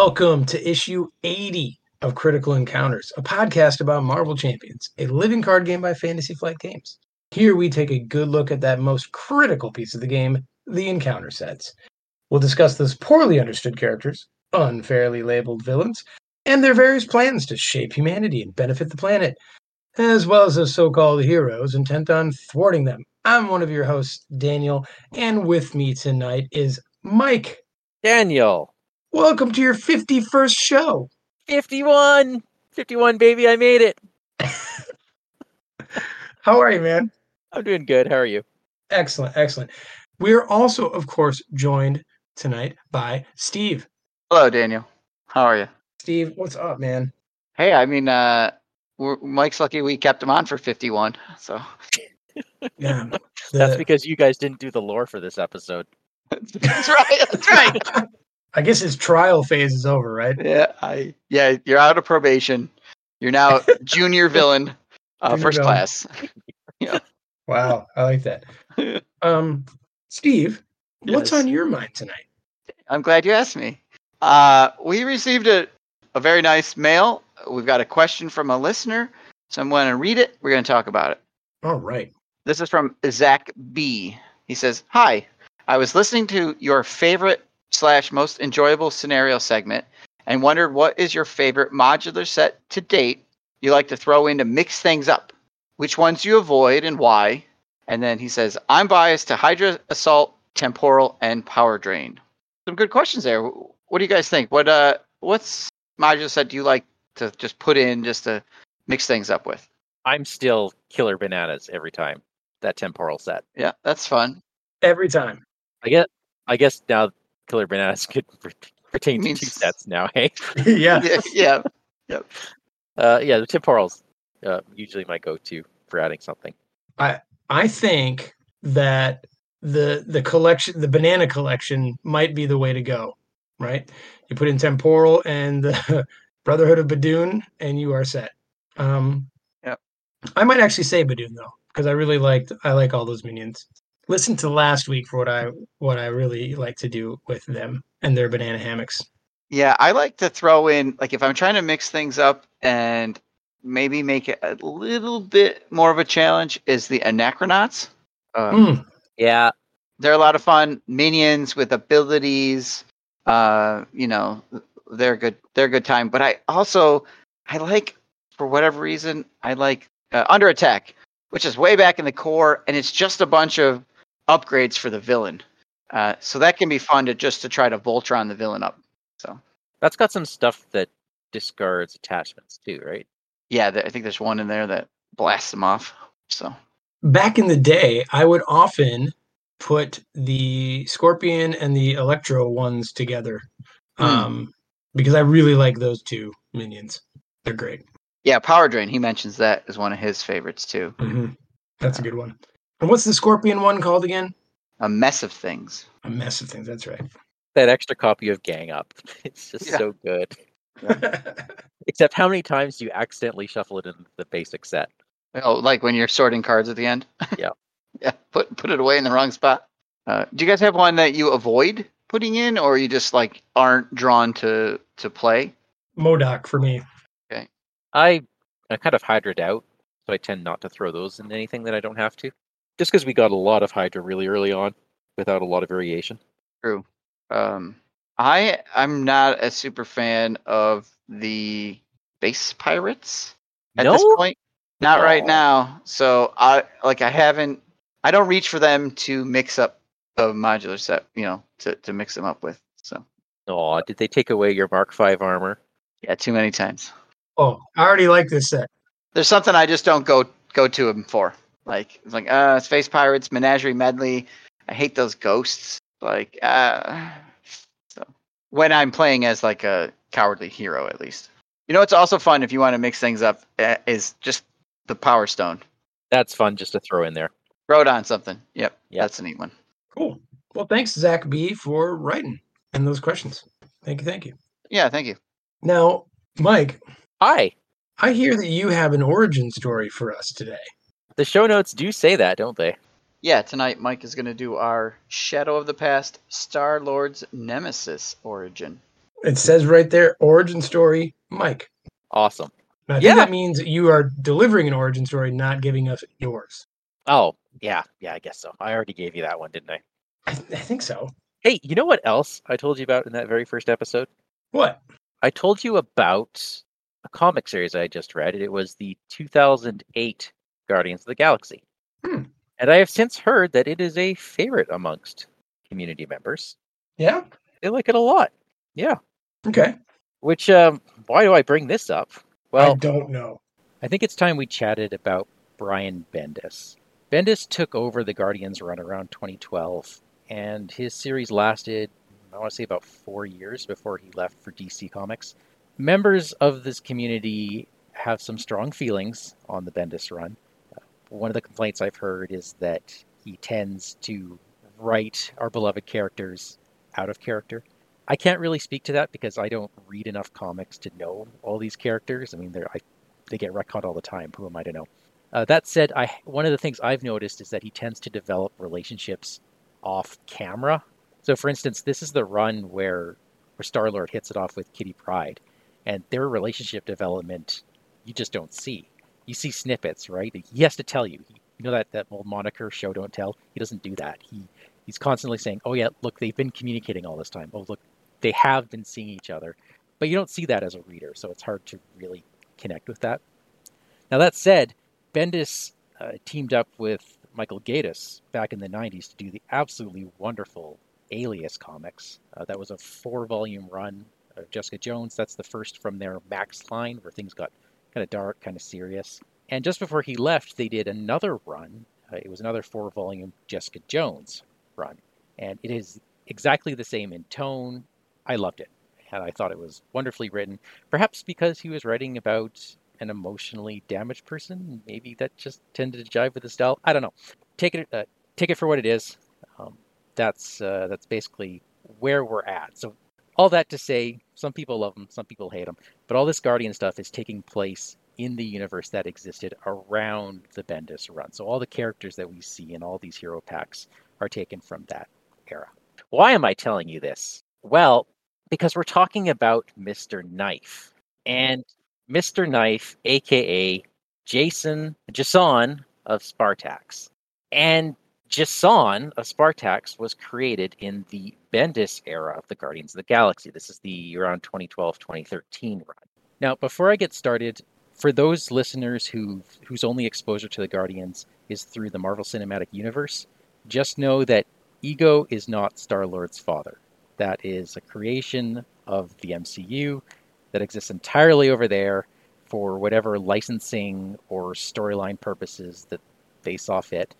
Welcome to issue 80 of Critical Encounters, a podcast about Marvel Champions, a living card game by Fantasy Flight Games. Here we take a good look at that most critical piece of the game, the encounter sets. We'll discuss those poorly understood characters, unfairly labeled villains, and their various plans to shape humanity and benefit the planet, as well as those so called heroes intent on thwarting them. I'm one of your hosts, Daniel, and with me tonight is Mike. Daniel, Welcome to your 51st show. 51, 51, baby, I made it. How are you, man? I'm doing good. How are you? Excellent, excellent. We're also, of course, joined tonight by Steve. Hello, Daniel. How are you? Steve, what's up, man? Hey, I mean, uh, we're, Mike's lucky we kept him on for 51. So Yeah, That's because you guys didn't do the lore for this episode. that's right. That's right. I guess his trial phase is over, right? yeah, I yeah, you're out of probation. You're now junior villain, uh, Junior first villain. class. Wow, I like that. Um, Steve, what's on your mind tonight? I'm glad you asked me. Uh, we received a, a very nice mail. We've got a question from a listener, so I'm going to read it. We're going to talk about it. All right. This is from Zach B. He says, "Hi, I was listening to your favorite slash most enjoyable scenario segment and wondered what is your favorite modular set to date you like to throw in to mix things up. Which ones you avoid and why?" And then he says, "I'm biased to Hydra Assault, Temporal, and Power Drain." Some good questions there. What do you guys think? What uh, what's modular set do you like to just put in just to mix things up with? I'm still killer bananas every time. That temporal set. Yeah, that's fun. Every time. I get. I guess now killer bananas could per- pertain to two sets now. Hey, yeah. yeah, yeah. uh, yeah, the temporals uh, usually my go-to for adding something. I think that the the collection, the banana collection, might be the way to go. Right? You put in temporal and the Brotherhood of Badoon, and you are set. Um, Yep. I might actually say Badoon though, because I really liked I like all those minions. Listen to last week for what I what I really like to do with them and their banana hammocks. Yeah, I like to throw in like if I'm trying to mix things up and maybe make it a little bit more of a challenge is the Anachronauts. Um, Mm, Yeah, They're a lot of fun minions with abilities. Uh, you know, they're good. They're a good time. But I also I like for whatever reason I like uh, Under Attack, which is way back in the core, and it's just a bunch of upgrades for the villain. Uh, so that can be fun to just to try to Voltron the villain up. So. that's got some stuff that discards attachments too, right? Yeah, th- I think there's one in there that blasts them off. So back in the day, I would often put the Scorpion and the Electro ones together. Hmm. Um, because I really like those two minions. They're great. yeah, Power Drain. He mentions that as one of his favorites too. hmm That's a good one. And what's the Scorpion one called again? A mess of things. A mess of things. That's right. That extra copy of Gang Up, it's just Yeah. so good. Except how many times do you accidentally shuffle it in the basic set? Oh, like when you're sorting cards at the end. Yeah. yeah. Put put it away in the wrong spot. Uh, do you guys have one that you avoid putting in, or you just like aren't drawn to to play? MODOK for me. Okay. I I kind of hydraed out, so I tend not to throw those in anything that I don't have to. Just because we got a lot of Hydra really early on, without a lot of variation. True. Um, I I'm not a super fan of the base pirates at this No? point. Not right now. So I like I haven't. I don't reach for them to mix up a modular set. You know, to to mix them up with. So Oh, did they take away your Mark V armor? yeah, too many times. Oh, I already like this set. There's something I just don't go go to them for. Like it's like uh, space pirates, menagerie medley. I hate those ghosts. Like uh, so when I'm playing as like a cowardly hero, at least. You know, it's also fun if you want to mix things up. Uh, is just the power stone. That's fun just to throw in there. Throw on something. Yep, Yep. that's a neat one. Cool. Well, thanks, Zach B, for writing and those questions. Thank you. Thank you. Yeah, thank you. Now, Mike, Hi. I hear that you have an origin story for us today. The show notes do say that, don't they? Yeah, tonight Mike is going to do our Shadow of the Past Star Lord's Nemesis origin. It says right there, origin story, Mike. Awesome. And I Yeah. think that means you are delivering an origin story, not giving us yours. Oh, yeah, yeah, I guess so. I already gave you that one, didn't I? I, I think so. Hey, you know what else I told you about in that very first episode? What? I told you about a comic series I just read. It was the 2008 Guardians of the Galaxy. Hmm. And I have since heard that it is a favorite amongst community members. Yeah. They like it a lot. Yeah. Okay. Which, um, why do I bring this up? Well, I don't know. I think it's time we chatted about Brian Bendis. Bendis took over the Guardians run around 2012, and his series lasted, I want to say, about four years before he left for DC Comics. Members of this community have some strong feelings on the Bendis run. One of the complaints I've heard is that he tends to write our beloved characters out of character. I can't really speak to that because I don't read enough comics to know all these characters. I mean, they're I they get retconned all the time. Who am I to know? Uh, that said, I one of the things I've noticed is that he tends to develop relationships off camera. So, for instance, this is the run where where Star Lord hits it off with Kitty Pryde, and their relationship development you just don't see. You see snippets, right? He has to tell you. You know that that old moniker, "Show Don't Tell." He doesn't do that. He he's constantly saying, "Oh yeah, look, they've been communicating all this time. Oh look, they have been seeing each other." But you don't see that as a reader, so it's hard to really connect with that. Now, that said, Bendis uh, teamed up with Michael Gaydos back in the 90s to do the absolutely wonderful Alias comics. Uh, that was a four volume run of Jessica Jones. That's the first from their Max line where things got kind of dark, kind of serious. And just before he left, they did another run. Uh, it was another four volume Jessica Jones run. And it is exactly the same in tone. I loved it. And I thought it was wonderfully written. Perhaps because he was writing about an emotionally damaged person. Maybe that just tended to jive with his style. I don't know. Take it, uh, take it for what it is. Um, that's uh, that's basically where we're at. So all that to say, some people love him, some people hate him, but all this Guardian stuff is taking place in the universe that existed around the Bendis run. So all the characters that we see in all these hero packs are taken from that era. Why am I telling you this? Well, because we're talking about Mr. Knife. And Mr. Knife, aka Jason Jason of Spartax. And Jason of Spartax was created in the Bendis era of the Guardians of the Galaxy. This is the around 2012 2013 run. Now, before I get started, for those listeners who whose only exposure to the Guardians is through the Marvel Cinematic Universe, just know that Ego is not Star Lord's father. That is a creation of the MCU that exists entirely over there for whatever licensing or storyline purposes that they saw fit.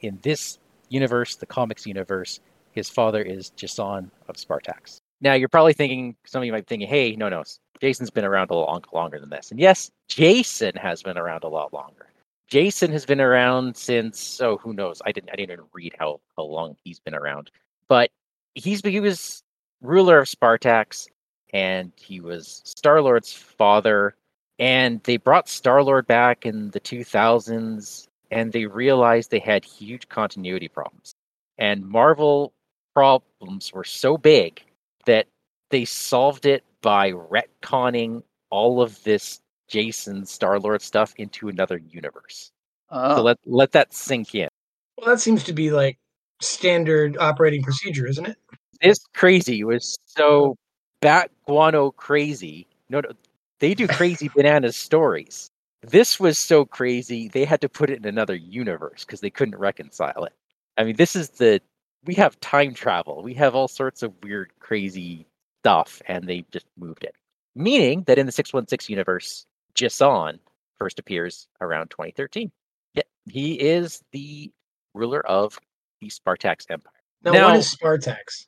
In this universe, the comics universe, his father is Jason of Spartax. Now, you're probably thinking, some of you might be thinking, hey, no, no, Jason's been around a lot longer than this. And yes, Jason has been around a lot longer. Jason has been around since, oh, who knows? I didn't, I didn't even read how, how long he's been around. But he's he was ruler of Spartax, and he was Star Lord's father. And they brought Star Lord back in the 2000s, and they realized they had huge continuity problems. And Marvel problems were so big that they solved it by retconning all of this Jason Star Lord stuff into another universe. Oh. So let let that sink in. Well, that seems to be like standard operating procedure, isn't it? This crazy was so bat guano crazy. No, no, they do crazy bananas stories. This was so crazy they had to put it in another universe because they couldn't reconcile it. I mean, this is the we have time travel. We have all sorts of weird, crazy stuff, and they just moved it. Meaning that in the 616 universe, Jason first appears around 2013. Yeah, he is the ruler of the Spartax Empire. Now, Now- what is Spartax?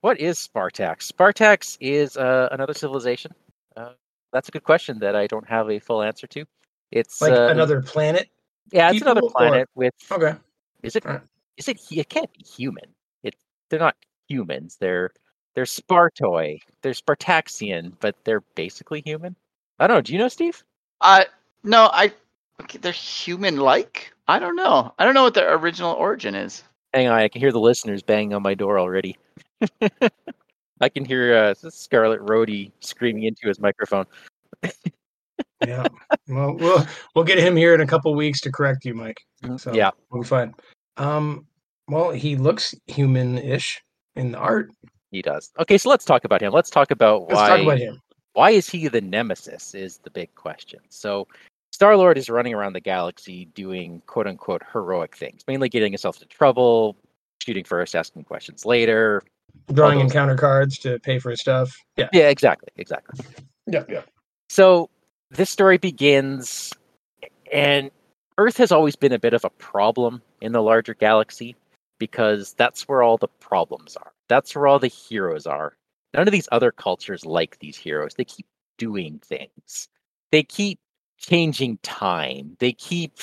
What is Spartax? Spartax is uh, another civilization. Uh, that's a good question that I don't have a full answer to. It's Like uh, another planet? yeah, it's another people or- planet with. Okay. Is it? Alright. Is it? It can't be human. It. They're not humans. They're they're Spartoi. They're Spartaxian, but they're basically human. I don't know. Do you know, Steve? Uh, no, I. Okay, they're human-like. I don't know. I don't know what their original origin is. Hang on, I can hear the listeners banging on my door already. I can hear uh, Scarlet Rhodey screaming into his microphone. yeah. Well, we'll we'll get him here in a couple weeks to correct you, Mike. So yeah, we'll be fine. Um, well, he looks human-ish in the art. He does. Okay, so let's talk about him. Let's talk about Let's why talk about him. why is he the nemesis is the big question. So Star Lord is running around the galaxy doing quote unquote heroic things, mainly getting himself into trouble, shooting first, asking questions later. Drawing encounter cards to pay for his stuff. Yeah. Yeah, exactly, exactly. Yeah. Yeah. So this story begins, and Earth has always been a bit of a problem in the larger galaxy because that's where all the problems are. That's where all the heroes are. None of these other cultures like these heroes. They keep doing things, they keep changing time, they keep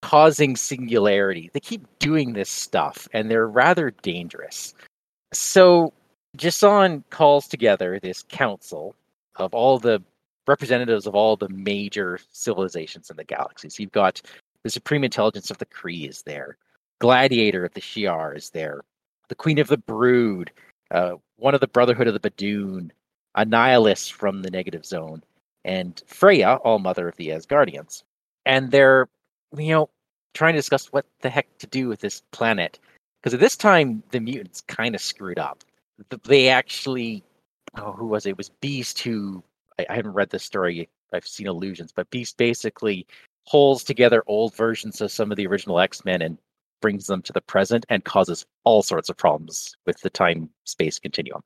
causing singularity, they keep doing this stuff, and they're rather dangerous. So Jason calls together this council of all the representatives of all the major civilizations in the galaxy. So you've got the Supreme Intelligence of the Kree is there, Gladiator of the Shi'ar is there, the Queen of the Brood, uh, one of the Brotherhood of the Badoon, a Nihilist from the Negative Zone, and Freya, All Mother of the Asgardians. And they're, you know, trying to discuss what the heck to do with this planet. Because at this time, the mutants kind of screwed up. They actually, oh, who was it? It was Beast who I, I haven't read this story. I've seen illusions, but Beast basically holds together old versions of some of the original X Men and brings them to the present and causes all sorts of problems with the time space continuum.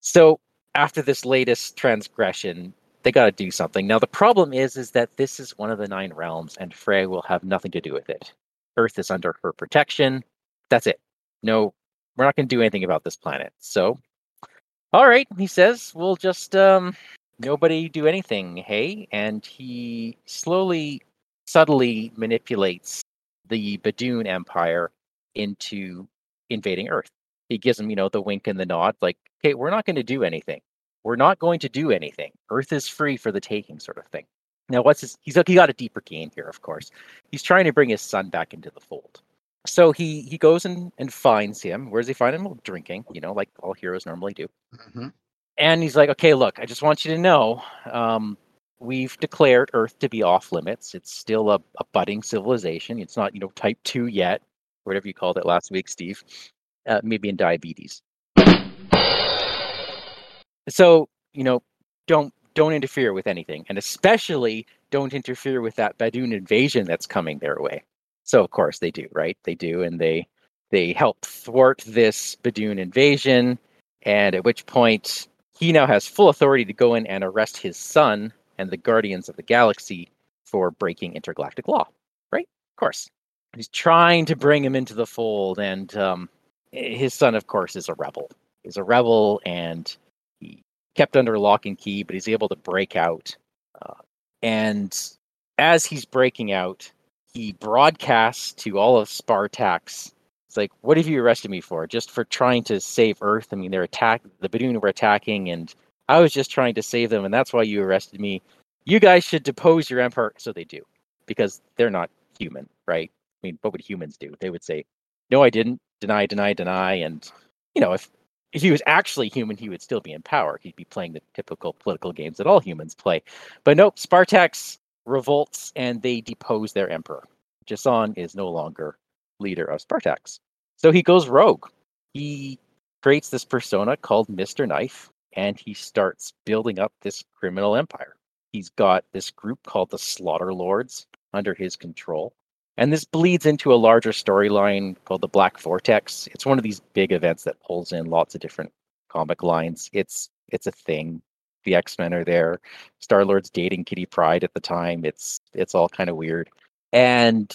So after this latest transgression, they got to do something. Now the problem is, is that this is one of the nine realms, and Frey will have nothing to do with it. Earth is under her protection. That's it. No, we're not going to do anything about this planet. So, all right, he says, we'll just um, nobody do anything, hey? And he slowly, subtly manipulates the Badoon Empire into invading Earth. He gives them, you know, the wink and the nod, like, okay, we're not going to do anything. We're not going to do anything. Earth is free for the taking, sort of thing. Now, what's his? He's like, he got a deeper game here, of course. He's trying to bring his son back into the fold. So he he goes and, and finds him. Where does he find him? Well, drinking, you know, like all heroes normally do hmm and he's like, okay, look, I just want you to know, um, we've declared Earth to be off limits. It's still a, a budding civilization. It's not, you know, type two yet, whatever you called it last week, Steve. Uh, maybe in diabetes. So, you know, don't don't interfere with anything, and especially don't interfere with that Badoon invasion that's coming their way. So, of course, they do, right? They do, and they they help thwart this Badoon invasion. And at which point, he now has full authority to go in and arrest his son and the Guardians of the Galaxy for breaking intergalactic law. Right? Of course. He's trying to bring him into the fold, and um, his son, of course, is a rebel. He's a rebel, and he kept under lock and key, but he's able to break out. Uh, and as he's breaking out, he broadcasts to all of Spartax. It's like, what have you arrested me for? Just for trying to save Earth? I mean, they're attack the Badoon were attacking, and I was just trying to save them, and that's why you arrested me. You guys should depose your emperor. So they do, because they're not human, right? I mean, what would humans do? They would say, "No, I didn't." Deny, deny, deny, and you know, if if he was actually human, he would still be in power. He'd be playing the typical political games that all humans play. But nope, Spartax revolts and they depose their emperor. Jason is no longer leader of Spartax. So he goes rogue. He creates this persona called Mr. Knife and he starts building up this criminal empire. He's got this group called the Slaughter Lords under his control. And this bleeds into a larger storyline called the Black Vortex. It's one of these big events that pulls in lots of different comic lines. It's it's a thing. The X-Men are there. Star-Lord's dating Kitty Pryde at the time. It's it's all kind of weird. And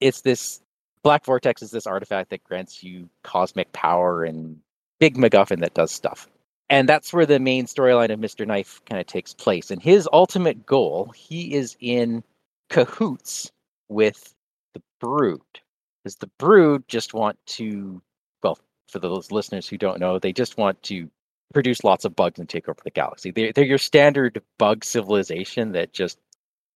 it's this Black Vortex is this artifact that grants you cosmic power and big MacGuffin that does stuff. And that's where the main storyline of Mr. Knife kind of takes place. And his ultimate goal, he is in cahoots with the Brood. Because the Brood just want to, well, for those listeners who don't know, they just want to produce lots of bugs and take over the galaxy. They're, they're your standard bug civilization that just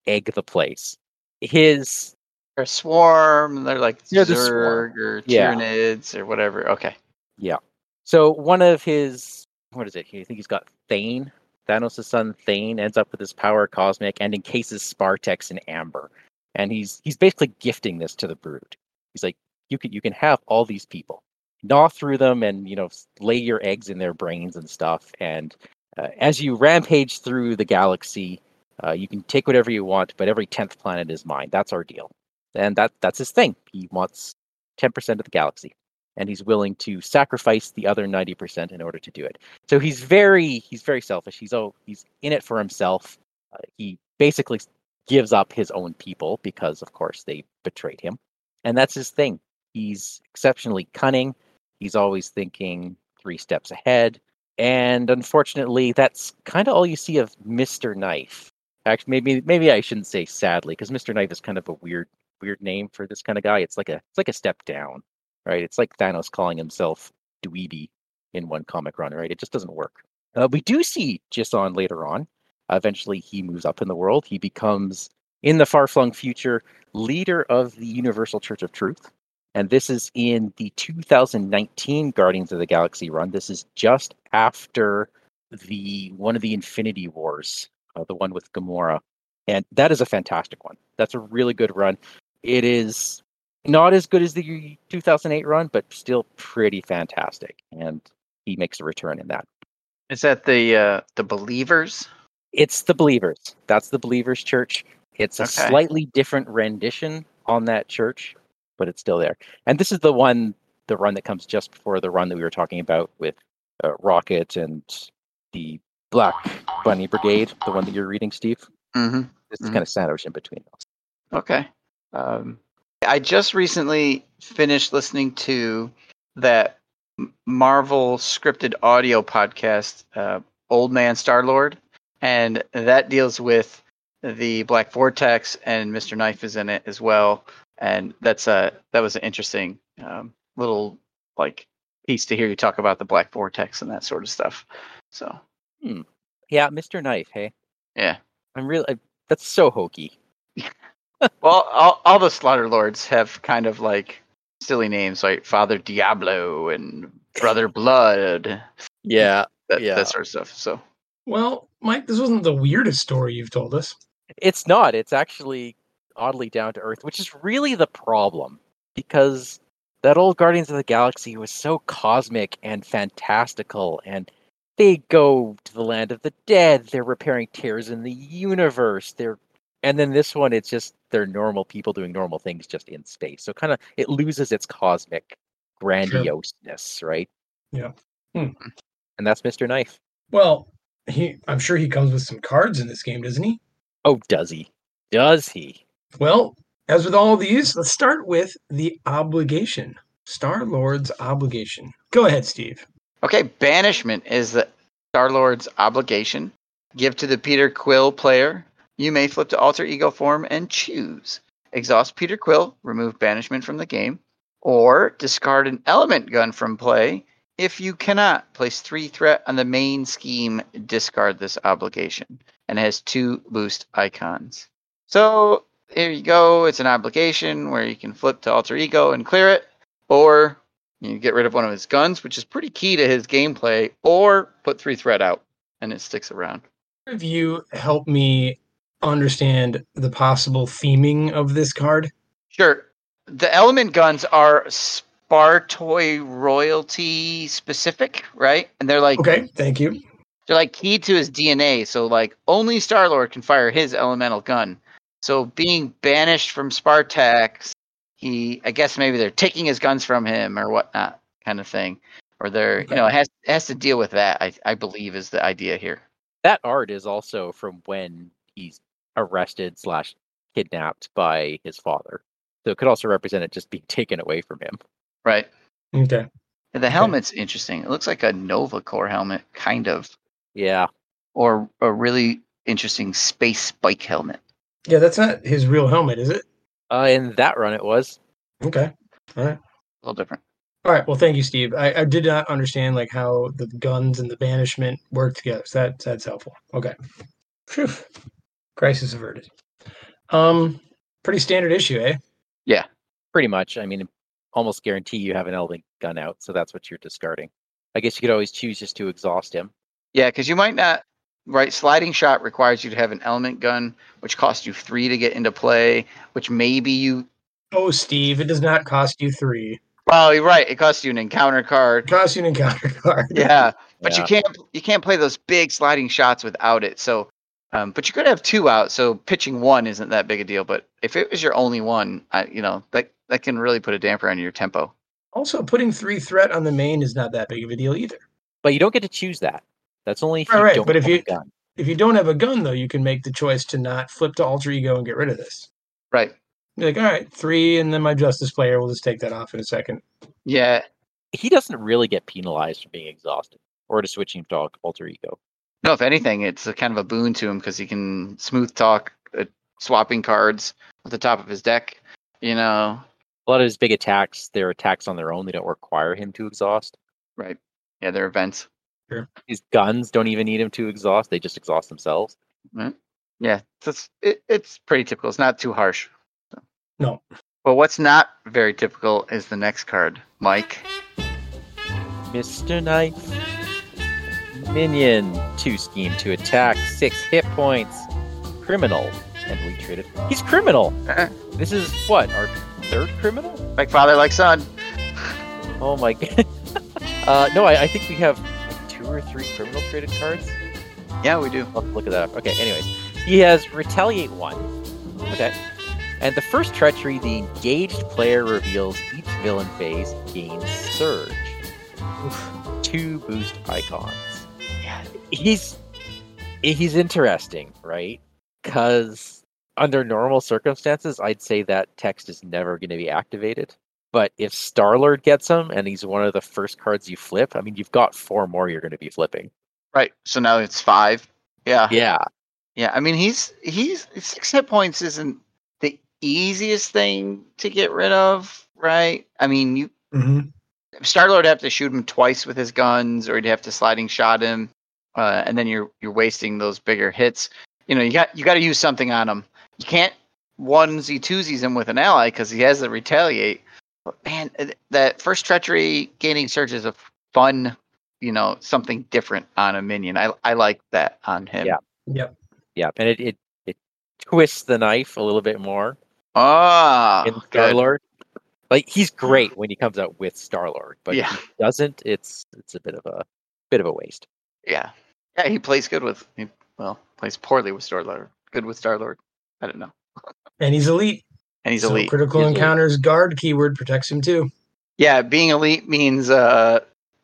egg the place. His a swarm. They're like Yeah, the Zerg swarm. or Yeah. Tyranids or whatever. Okay. Yeah. So one of his what is it? You think he's got Thane. Thanos' son Thane ends up with his power cosmic and encases Spartax in amber. And he's he's basically gifting this to the brood. He's like, you can you can have all these people, gnaw through them, and you know lay your eggs in their brains and stuff. And uh, as you rampage through the galaxy, uh, you can take whatever you want, but every tenth planet is mine. That's our deal, and that that's his thing. He wants ten percent of the galaxy, and he's willing to sacrifice the other ninety percent in order to do it. So he's very he's very selfish. He's oh he's in it for himself. Uh, he basically gives up his own people because, of course, they betrayed him, and that's his thing. He's exceptionally cunning. He's always thinking three steps ahead. And unfortunately, that's kind of all you see of Mr. Knife. Actually, maybe maybe I shouldn't say sadly, because Mr. Knife is kind of a weird weird name for this kind of guy. It's like a it's like a step down, right? It's like Thanos calling himself Dweeby in one comic run, right? It just doesn't work. Uh, we do see Jason later on. Uh, eventually, he moves up in the world. He becomes, in the far flung future, leader of the Universal Church of Truth and this is in the 2019 Guardians of the Galaxy run. This is just after the one of the Infinity Wars, uh, the one with Gamora, and that is a fantastic one. That's a really good run. It is not as good as the 2008 run, but still pretty fantastic, and he makes a return in that. Is that the uh, the Believers? It's the Believers. That's the Believers Church. It's a okay. slightly different rendition on that church but it's still there. And this is the one, the run that comes just before the run that we were talking about with uh, Rocket and the Black Bunny Brigade, the one that you're reading, Steve. Mm-hmm. This mm-hmm. is kind of sandwiched in between those. Okay. Um, I just recently finished listening to that Marvel scripted audio podcast, uh, Old Man Star Lord, and that deals with the Black Vortex, and Mr. Knife is in it as well and that's a that was an interesting um, little like piece to hear you talk about the black vortex and that sort of stuff. So, hmm. yeah, Mr. Knife, hey, yeah, I'm really that's so hokey. well, all, all the slaughter lords have kind of like silly names like Father Diablo and Brother Blood. Yeah, that, yeah, that sort of stuff. So, well, Mike, this wasn't the weirdest story you've told us. It's not. It's actually oddly down to earth, which is really the problem because that old Guardians of the Galaxy was so cosmic and fantastical and they go to the land of the dead, they're repairing tears in the universe, they're and then this one it's just they're normal people doing normal things just in space. So kind of it loses its cosmic grandioseness, sure. right? Yeah. Hmm. And that's Mr. Knife. Well, he I'm sure he comes with some cards in this game, doesn't he? Oh, does he? Does he? Well, as with all of these, let's start with the obligation. Star Lord's obligation. Go ahead, Steve. Okay, banishment is the Star Lord's obligation. Give to the Peter Quill player. You may flip to alter ego form and choose. Exhaust Peter Quill, remove banishment from the game, or discard an element gun from play. If you cannot, place three threat on the main scheme, discard this obligation. And it has two boost icons. So here you go. It's an obligation where you can flip to alter ego and clear it, or you get rid of one of his guns, which is pretty key to his gameplay, or put three threat out and it sticks around. Have you help me understand the possible theming of this card? Sure. The element guns are Spartoi royalty specific, right? And they're like Okay, thank you. They're like key to his DNA, so like only Star Lord can fire his elemental gun. So being banished from Spartax, he I guess maybe they're taking his guns from him or whatnot, kind of thing. Or they're okay. you know, it has it has to deal with that, I I believe is the idea here. That art is also from when he's arrested slash kidnapped by his father. So it could also represent it just being taken away from him. Right. Okay. And the helmet's okay. interesting. It looks like a Nova Corps helmet, kind of. Yeah. Or a really interesting space bike helmet. Yeah, that's not his real helmet, is it? Uh, in that run, it was. Okay. All right. A little different. All right. Well, thank you, Steve. I, I did not understand like how the guns and the banishment work together. So that that's helpful. Okay. Phew. Crisis averted. Um, pretty standard issue, eh? Yeah, pretty much. I mean, almost guarantee you have an element gun out, so that's what you're discarding. I guess you could always choose just to exhaust him. Yeah, because you might not. Right, sliding shot requires you to have an element gun, which costs you three to get into play. Which maybe you. Oh, Steve, it does not cost you three. Well, you're right. It costs you an encounter card. It costs you an encounter card. Yeah, but you can't you can't play those big sliding shots without it. So, um, but you could have two out. So pitching one isn't that big a deal. But if it was your only one, I, you know that that can really put a damper on your tempo. Also, putting three threat on the main is not that big of a deal either. But you don't get to choose that. That's only if Right, you right, don't but if have a you- gun. If you don't have a gun, though, you can make the choice to not flip to alter ego and get rid of this. Right. Be like, all right, three, and then my justice player will just take that off in a second. Yeah. He doesn't really get penalized for being exhausted or to switching to alter ego. No, if anything, it's a kind of a boon to him because he can smooth talk, uh, swapping cards at the top of his deck. You know. A lot of his big attacks, they're attacks on their own. They don't require him to exhaust. Right. Yeah, they're events. Sure. His guns don't even need him to exhaust. They just exhaust themselves. Yeah, that's it, it's pretty typical. It's not too harsh. No. But what's not very typical is the next card, Mike. Mr. Knife. Minion. Two scheme to attack. Six hit points. Criminal. And we traded. He's criminal. Eh, This is what? Our third criminal? like father, like son. Oh my god. uh, no, I, I think we have two or three criminal traded cards. Yeah, we do. I'll look at that up. Okay, anyways. He has Retaliate 1. Okay. And the first treachery, the engaged player reveals each villain phase gains Surge. Two boost icons. Yeah. He's he's interesting, right? Because under normal circumstances, I'd say that text is never going to be activated. But if Starlord gets him and he's one of the first cards you flip, I mean, you've got four more you're going to be flipping. Right. So now it's five. Yeah. Yeah. Yeah. I mean, he's he's six hit points isn't the easiest thing to get rid of, right? I mean, you hmm Star Lord have to shoot him twice with his guns, or he'd have to sliding shot him, uh, and then you're you're wasting those bigger hits. You know, you got you got to use something on him. You can't onesie twosies him with an ally because he has to retaliate. But man, uh, that first treachery gaining surge is a fun, you know, something different on a minion. I I like that on him. Yeah. Yep. Yeah, and it, it it twists the knife a little bit more Ah, in good. Star Lord. Like he's great when he comes out with Star Lord, but Yeah. if he doesn't, it's it's a bit of a bit of a waste. Yeah, yeah, he plays good with. He, well, plays poorly with Star Lord. Good with Star Lord. I don't know. And he's elite. And he's so elite. critical He's elite. encounters guard keyword protects him too. Yeah, being elite means uh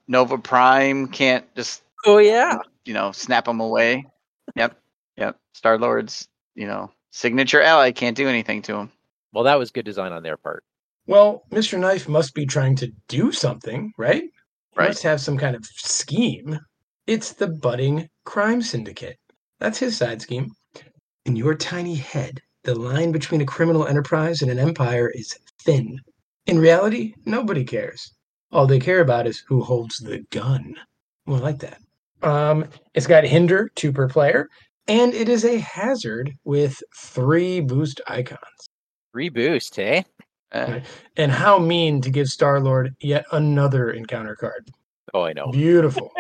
Nova Prime can't just Oh yeah, you know snap him away. Yep, yep. Star Lord's you know signature ally can't do anything to him. well that was good design on their part. Well, Mr. Knife must be trying to do something, right? He Right. must have some kind of scheme. It's the budding crime syndicate. That's his side scheme. In your tiny head, the line between a criminal enterprise and an empire is thin. In reality, nobody cares. All they care about is who holds the gun. Well, I like that. Um, it's got hinder, two per player, and it is a hazard with three boost icons. Reboost, eh? Uh, And how mean to give Star Lord yet another encounter card. Oh, I know. Beautiful.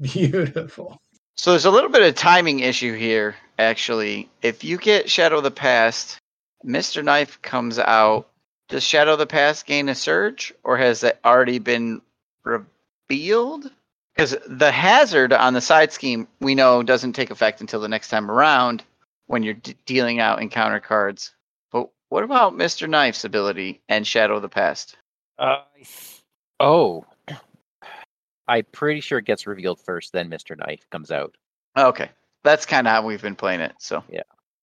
Beautiful. so there's a little bit of timing issue here. Actually, if you get Shadow of the Past, Mister Knife comes out. Does Shadow of the Past gain a surge, or has it already been revealed? Because the hazard on the side scheme we know doesn't take effect until the next time around when you're d- dealing out encounter cards. But what about Mister Knife's ability and Shadow of the Past? Uh, oh, I'm pretty sure it gets revealed first, then Mister Knife comes out. Okay, that's kind of how we've been playing it. So yeah.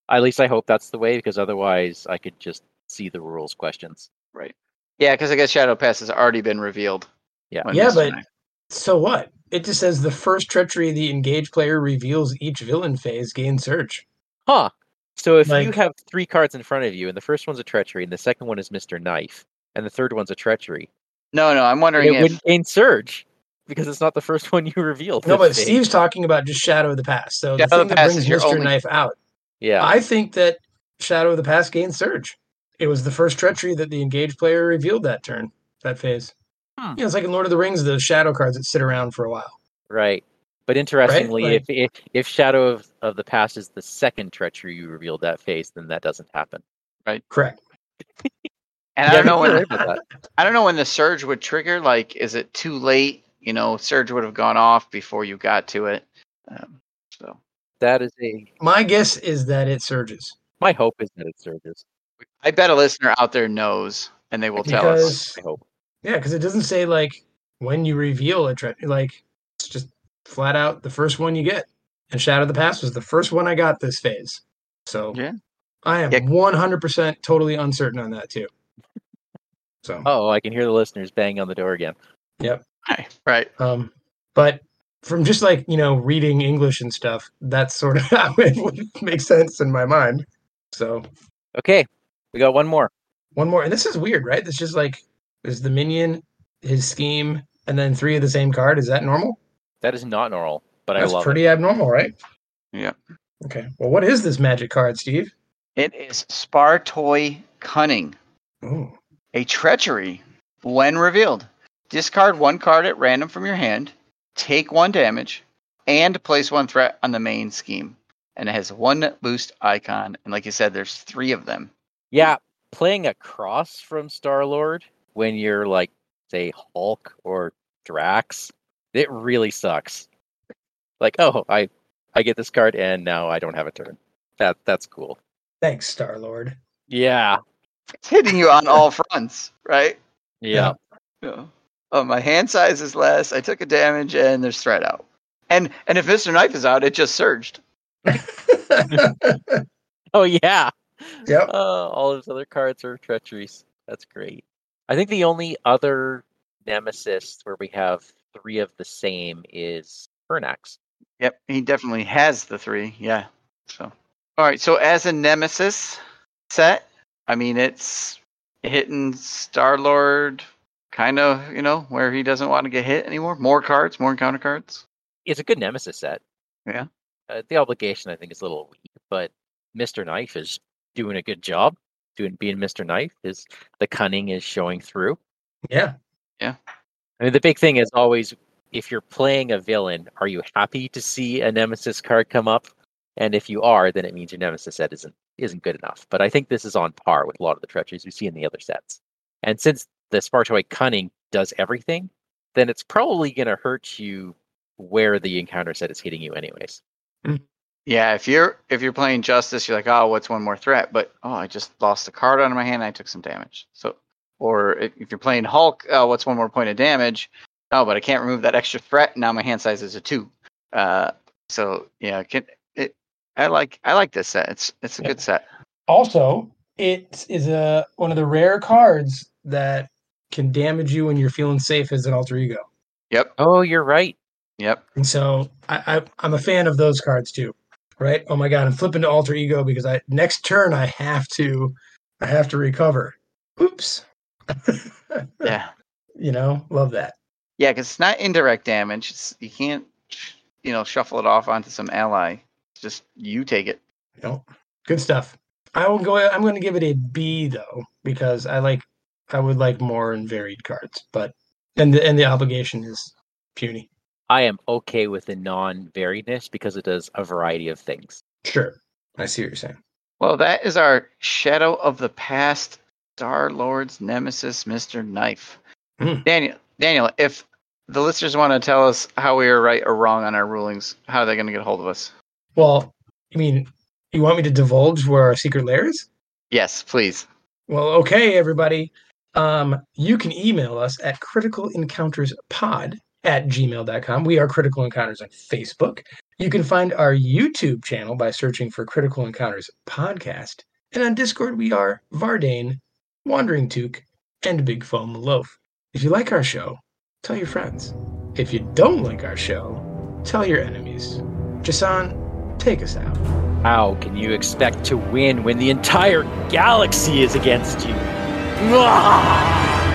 At least I hope that's the way, because otherwise I could just see the rules questions. right, yeah, because I guess Shadow Pass has already been revealed. Yeah. Yeah, Mr. but- Knife- So what? It just says the first treachery the engaged player reveals each villain phase gain surge. Huh. So if you have three cards in front of you, and the first one's a treachery, and the second one is Mister Knife, and the third one's a treachery, no, no, I'm it wondering if wouldn't gain surge because it's not the first one you revealed. No, but phase. Steve's talking about just Shadow of the Past. So Shadow the of thing the that Past brings is your Mr. only- Knife out. Yeah. I think that Shadow of the Past gains surge. It was the first treachery that the engaged player revealed that turn, that phase. Hmm. You know, it's like in Lord of the Rings, the shadow cards that sit around for a while. Right. But interestingly, Like- if, if if Shadow of, of the Past is the second treachery you revealed that phase, then that doesn't happen. Right. Correct. And I don't know when right about that. I don't know when the surge would trigger. Like, is it too late? You know, surge would have gone off before you got to it. Um, so That is a My guess is that it surges my hope is that it surges. I bet a listener out there knows, and they will tell us. because I hope. yeah, because it doesn't say like when you reveal a tre- like it's just flat out the first one you get. And Shadow of the Past was the first one I got this phase. So Yeah. I am Yeah. 100% totally uncertain on that too. So Oh, I can hear the listeners banging on the door again. yep. Right. Um, but from just like you know reading English and stuff, that's sort of how it would make sense in my mind. So Okay, we got one more. one more, and this is weird, right? It's just like is the minion, his scheme, and then three of the same card. Is that normal? That is not normal, but That's I love pretty abnormal, right? Yeah. Okay. Well, what is this magic card, Steve? It is Spartoi Cunning, Ooh. a treachery. When revealed, discard one card at random from your hand, take one damage, and place one threat on the main scheme. And it has one boost icon. And like you said, there's three of them. Yeah, playing across from Star Lord when you're like, say, Hulk or Drax, it really sucks. Like, oh, I I get this card and now I don't have a turn. That that's cool. Thanks, Star Lord. Yeah, It's hitting you on all fronts, right? yeah. Yeah. Oh, my hand size is less. I took a damage, and there's threat out. And and if Mister Knife is out, it just surged. Oh yeah. Yep. Uh, all those other cards are treacheries. That's great. I think the only other nemesis where we have three of the same is Fernax. Yep, he definitely has the three. Yeah. So, all right. So as a nemesis set, I mean, it's hitting Star Lord, kind of, you know, where he doesn't want to get hit anymore. More cards, more encounter cards. It's a good nemesis set. Yeah. Uh, the obligation I think is a little weak, but Mr. Knife is doing a good job. Doing being Mr. Knife is the cunning is showing through. yeah. Yeah. I mean, the big thing is always if you're playing a villain, are you happy to see a nemesis card come up? And if you are, then it means your nemesis set isn't isn't good enough. But I think this is on par with a lot of the treacheries we see in the other sets. And since the Spartoid cunning does everything, then it's probably going to hurt you where the encounter set is hitting you, anyways. Yeah, if you're if you're playing Justice, you're like, oh, what's one more threat? But oh, I just lost a card out of my hand. And I took some damage. So, or if if you're playing Hulk, oh, what's one more point of damage? Oh, but I can't remove that extra threat. Now my hand size is a two. Uh, so yeah, can, it. I like I like this set. It's it's a Yeah. good set. Also, it is a one of the rare cards that can damage you when you're feeling safe as an alter ego. Yep, Oh, you're right. yep. And so I, I I'm a fan of those cards too. Right? Oh my god, I'm flipping to alter ego because I next turn I have to I have to recover. Oops. Yeah, you know, love that. yeah, because it's not indirect damage. It's, you can't, you know, shuffle it off onto some ally. It's just you take it. No, good stuff. I will go. I'm going to give it a B though because I like. I would like more and varied cards, but and the and the obligation is puny. I am okay with the non-variedness because it does a variety of things. Sure, I see what you're saying. Well, that is our Shadow of the Past Star Lord's Nemesis, Mr. Knife. Hmm. Daniel, Daniel, if the listeners want to tell us how we were right or wrong on our rulings, how are they going to get a hold of us? Well, I mean you want me to divulge where our secret lair is? Yes, please. Well, okay, everybody. Um, you can email us at criticalencounterspod at gmail.com. We are Critical Encounters on Facebook. You can find our YouTube channel by searching for Critical Encounters Podcast. And on Discord, we are Vardane, Wandering Took, and Big Foam Loaf. If you like our show, tell your friends. If you don't like our show, tell your enemies. Jason, take us out. How can you expect to win when the entire galaxy is against you? 啊